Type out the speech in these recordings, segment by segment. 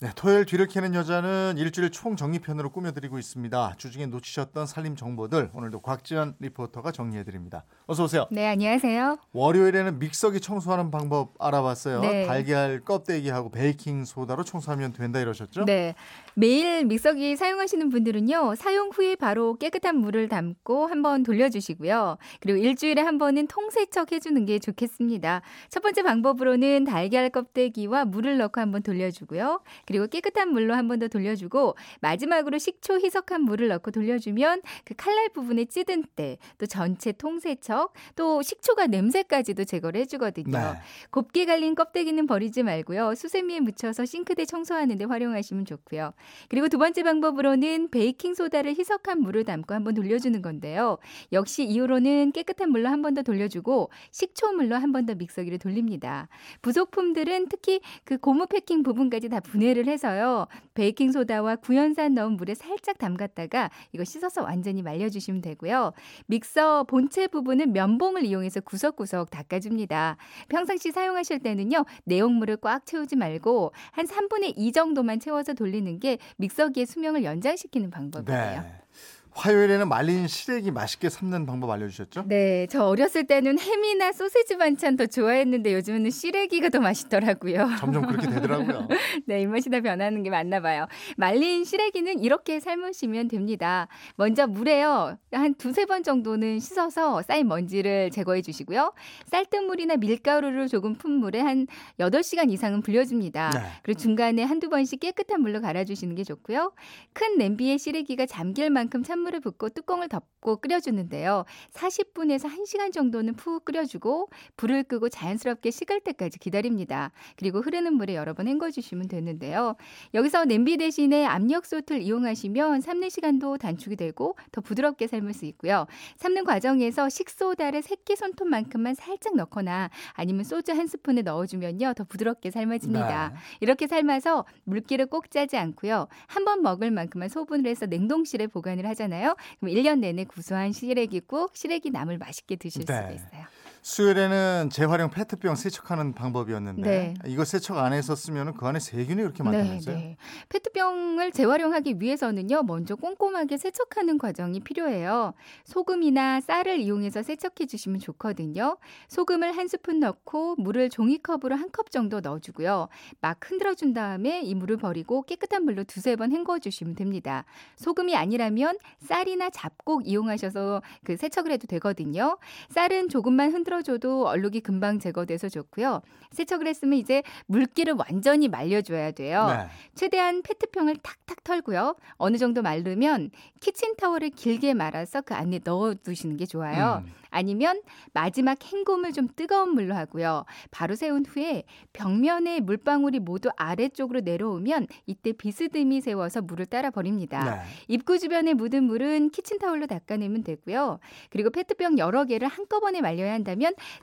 네, 토요일 뒤를 캐는 여자는 일주일 총정리편으로 꾸며드리고 있습니다. 주중에 놓치셨던 살림 정보들 오늘도 곽지연 리포터가 정리해드립니다. 어서 오세요. 네, 안녕하세요. 월요일에는 믹서기 청소하는 방법 알아봤어요. 네. 달걀 껍데기하고 베이킹 소다로 청소하면 된다 이러셨죠? 네. 매일 믹서기 사용하시는 분들은요, 사용 후에 바로 깨끗한 물을 담고 한번 돌려주시고요. 그리고 일주일에 한 번은 통세척 해주는 게 좋겠습니다. 첫 번째 방법으로는 달걀 껍데기와 물을 넣고 한번 돌려주고요. 그리고 깨끗한 물로 한 번 더 돌려주고, 마지막으로 식초 희석한 물을 넣고 돌려주면 그 칼날 부분에 찌든 때, 또 전체 통세척, 또 식초가 냄새까지도 제거를 해주거든요. 네. 곱게 갈린 껍데기는 버리지 말고요. 수세미에 묻혀서 싱크대 청소하는 데 활용하시면 좋고요. 그리고 두 번째 방법으로는 베이킹 소다를 희석한 물을 담고 한번 돌려주는 건데요. 역시 이후로는 깨끗한 물로 한 번 더 돌려주고 식초물로 한 번 더 믹서기를 돌립니다. 부속품들은 특히 그 고무 패킹 부분까지 다 분해를 해서요. 베이킹 소다와 구연산 넣은 물에 살짝 담갔다가 이거 씻어서 완전히 말려 주시면 되고요. 믹서 본체 부분은 면봉을 이용해서 구석구석 닦아 줍니다. 평상시 사용하실 때는요, 내용물을 꽉 채우지 말고 한 3분의 2 정도만 채워서 돌리는 게 믹서기의 수명을 연장시키는 방법이에요. 네. 화요일에는 말린 시래기 맛있게 삶는 방법 알려주셨죠? 네, 저 어렸을 때는 햄이나 소시지 반찬 더 좋아했는데 요즘에는 시래기가 더 맛있더라고요. 점점 그렇게 되더라고요. 네, 입맛이 다 변하는 게 맞나 봐요. 말린 시래기는 이렇게 삶으시면 됩니다. 먼저 물에요. 한 두세 번 정도는 씻어서 쌓인 먼지를 제거해 주시고요. 쌀뜨물이나 밀가루를 조금 푼 물에 한 8시간 이상은 불려줍니다. 네. 그리고 중간에 한두 번씩 깨끗한 물로 갈아주시는 게 좋고요. 큰 냄비에 시래기가 잠길 만큼 찬물을 붓고 뚜껑을 덮고 끓여주는데요. 40분에서 1시간 정도는 푹 끓여주고 불을 끄고 자연스럽게 식을 때까지 기다립니다. 그리고 흐르는 물에 여러 번 헹궈주시면 되는데요. 여기서 냄비 대신에 압력솥을 이용하시면 삶는 시간도 단축이 되고 더 부드럽게 삶을 수 있고요. 삶는 과정에서 식소다를 새끼 손톱만큼만 살짝 넣거나 아니면 소주 한 스푼을 넣어주면요. 더 부드럽게 삶아집니다. 네. 이렇게 삶아서 물기를 꼭 짜지 않고요. 한 번 먹을 만큼만 소분을 해서 냉동실에 보관을 하잖아요. 그럼 1년 내내 구수한 시래기국, 시래기 나물 맛있게 드실 네. 수가 있어요. 수요일에는 재활용 페트병 세척하는 방법이었는데 네. 이거 세척 안 쓰면 그 안에 세균이 그렇게 많다면서요? 네, 네. 페트병을 재활용하기 위해서는요, 먼저 꼼꼼하게 세척하는 과정이 필요해요. 소금이나 쌀을 이용해서 세척해 주시면 좋거든요. 소금을 한 스푼 넣고 물을 종이컵으로 한 컵 정도 넣어주고요. 막 흔들어 준 다음에 이 물을 버리고 깨끗한 물로 두세 번 헹궈 주시면 됩니다. 소금이 아니라면 쌀이나 잡곡 이용하셔서 그 세척을 해도 되거든요. 쌀은 조금만 흔들어 줘도 얼룩이 금방 제거돼서 좋고요. 세척을 했으면 이제 물기를 완전히 말려줘야 돼요. 네. 최대한 페트병을 탁탁 털고요. 어느 정도 마르면 키친타월을 길게 말아서 그 안에 넣어두시는 게 좋아요. 음. 아니면 마지막 헹굼을 좀 뜨거운 물로 하고요. 바로 세운 후에 벽면에 물방울이 모두 아래쪽으로 내려오면 이때 비스듬히 세워서 물을 따라 버립니다. 네. 입구 주변에 묻은 물은 키친타올로 닦아내면 되고요. 그리고 페트병 여러 개를 한꺼번에 말려야 한다면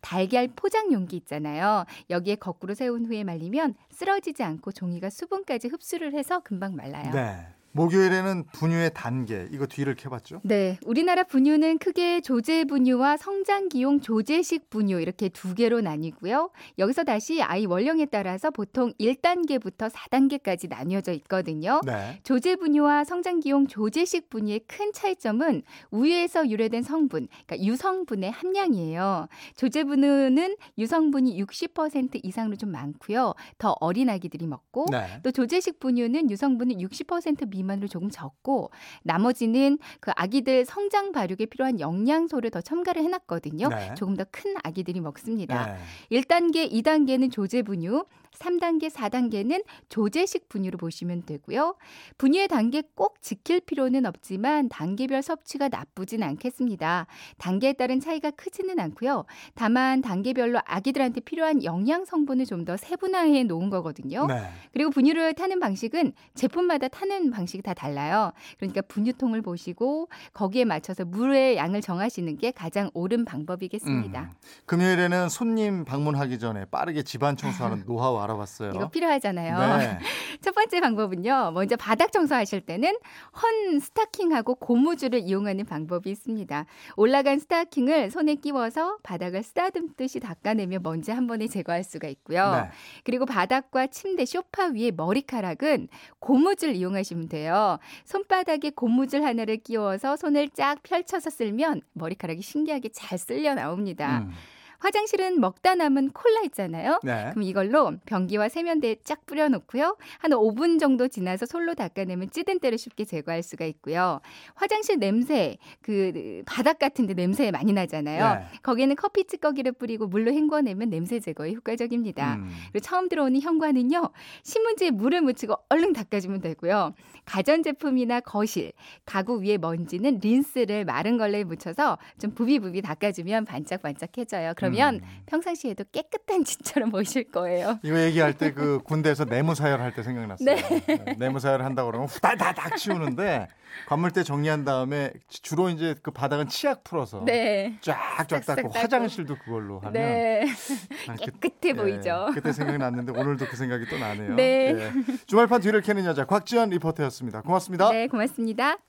달걀 포장 용기 있잖아요. 여기에 거꾸로 세운 후에 말리면 쓰러지지 않고 종이가 수분까지 흡수를 해서 금방 말라요. 네. 목요일에는 분유의 단계 이거 뒤를 캐봤죠? 네, 우리나라 분유는 크게 조제 분유와 성장기용 조제식 분유 이렇게 두 개로 나뉘고요. 여기서 다시 아이 원령에 따라서 보통 1단계부터 4단계까지 나뉘어져 있거든요. 네. 조제 분유와 성장기용 조제식 분유의 큰 차이점은 우유에서 유래된 성분, 그러니까 유성분의 함량이에요. 조제 분유는 유성분이 60% 이상으로 좀 많고요. 더 어린 아기들이 먹고 네. 또 조제식 분유는 유성분이 60%미 만으로 조금 적고 나머지는 그 아기들 성장 발육에 필요한 영양소를 더 첨가를 해놨거든요. 네. 조금 더 큰 아기들이 먹습니다. 네. 1단계, 2단계는 조제 분유, 3단계, 4단계는 조제식 분유로 보시면 되고요. 분유의 단계 꼭 지킬 필요는 없지만 단계별 섭취가 나쁘진 않겠습니다. 단계에 따른 차이가 크지는 않고요. 다만 단계별로 아기들한테 필요한 영양 성분을 좀 더 세분화해 놓은 거거든요. 네. 그리고 분유를 타는 방식은 제품마다 타는 방식이 다 달라요. 그러니까 분유통을 보시고 거기에 맞춰서 물의 양을 정하시는 게 가장 옳은 방법이겠습니다. 음. 금요일에는 손님 방문하기 전에 빠르게 집안 청소하는 노하 알아봤어요. 이거 필요하잖아요. 네. 첫 번째 방법은요. 먼저 바닥 청소하실 때는 헌 스타킹하고 고무줄을 이용하는 방법이 있습니다. 올라간 스타킹을 손에 끼워서 바닥을 쓰다듬듯이 닦아내면 먼지 한 번에 제거할 수가 있고요. 네. 그리고 바닥과 침대, 소파 위에 머리카락은 고무줄 이용하시면 돼요. 손바닥에 고무줄 하나를 끼워서 손을 쫙 펼쳐서 쓸면 머리카락이 신기하게 잘 쓸려 나옵니다. 음. 화장실은 먹다 남은 콜라 있잖아요. 네. 그럼 이걸로 변기와 세면대에 쫙 뿌려놓고요. 한 5분 정도 지나서 솔로 닦아내면 찌든 때를 쉽게 제거할 수가 있고요. 화장실 냄새, 그 바닥 같은데 냄새 많이 나잖아요. 네. 거기에는 커피 찌꺼기를 뿌리고 물로 헹궈내면 냄새 제거에 효과적입니다. 음. 그리고 처음 들어오는 현관은요. 신문지에 물을 묻히고 얼른 닦아주면 되고요. 가전제품이나 거실, 가구 위에 먼지는 린스를 마른 걸레에 묻혀서 좀 부비부비 닦아주면 반짝반짝해져요. 그 러면 음. 평상시에도 깨끗한 집처럼 보이실 거예요. 이거 얘기할 때 그 군대에서 내무사열 할 때 생각났어요. 네, 내무사열 한다고 그러면 후다다닥 치우는데 관물대 정리한 다음에 주로 이제 그 바닥은 치약 풀어서 네. 쫙쫙 닦고. 화장실도 그걸로 하면 네. 아, 그- 깨끗해 보이죠. 예, 그때 생각났는데 오늘도 그 생각이 또 나네요. 네. 예. 주말판 뒤를 캐는 여자 곽지연 리포터였습니다. 고맙습니다. 네, 고맙습니다.